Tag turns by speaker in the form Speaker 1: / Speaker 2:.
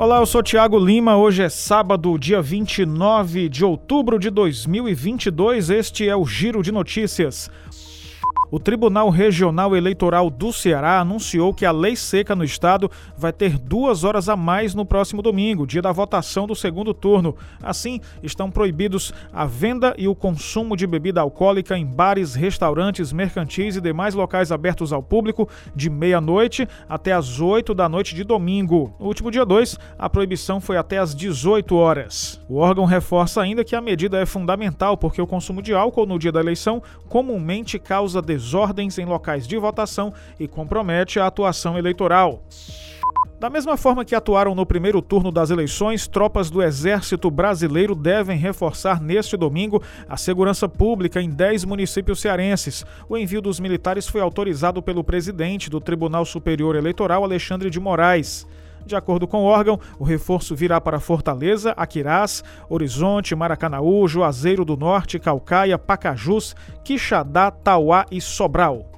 Speaker 1: Olá, eu sou Tiago Lima. Hoje é sábado, dia 29 de outubro de 2022. Este é o Giro de Notícias. O Tribunal Regional Eleitoral do Ceará anunciou que a lei seca no estado vai ter duas horas a mais no próximo domingo, dia da votação do segundo turno. Assim, estão proibidos a venda e o consumo de bebida alcoólica em bares, restaurantes, mercantis e demais locais abertos ao público de meia-noite até as 8 da noite de domingo. No último dia 2, a proibição foi até as 18 horas. O órgão reforça ainda que a medida é fundamental porque o consumo de álcool no dia da eleição comumente causa desordens em locais de votação e compromete a atuação eleitoral. Da mesma forma que atuaram no primeiro turno das eleições, tropas do Exército Brasileiro devem reforçar neste domingo a segurança pública em 10 municípios cearenses. O envio dos militares foi autorizado pelo presidente do Tribunal Superior Eleitoral, Alexandre de Moraes. De acordo com o órgão, o reforço virá para Fortaleza, Aquirás, Horizonte, Maracanaú, Juazeiro do Norte, Calcaia, Pacajus, Quixadá, Tauá e Sobral.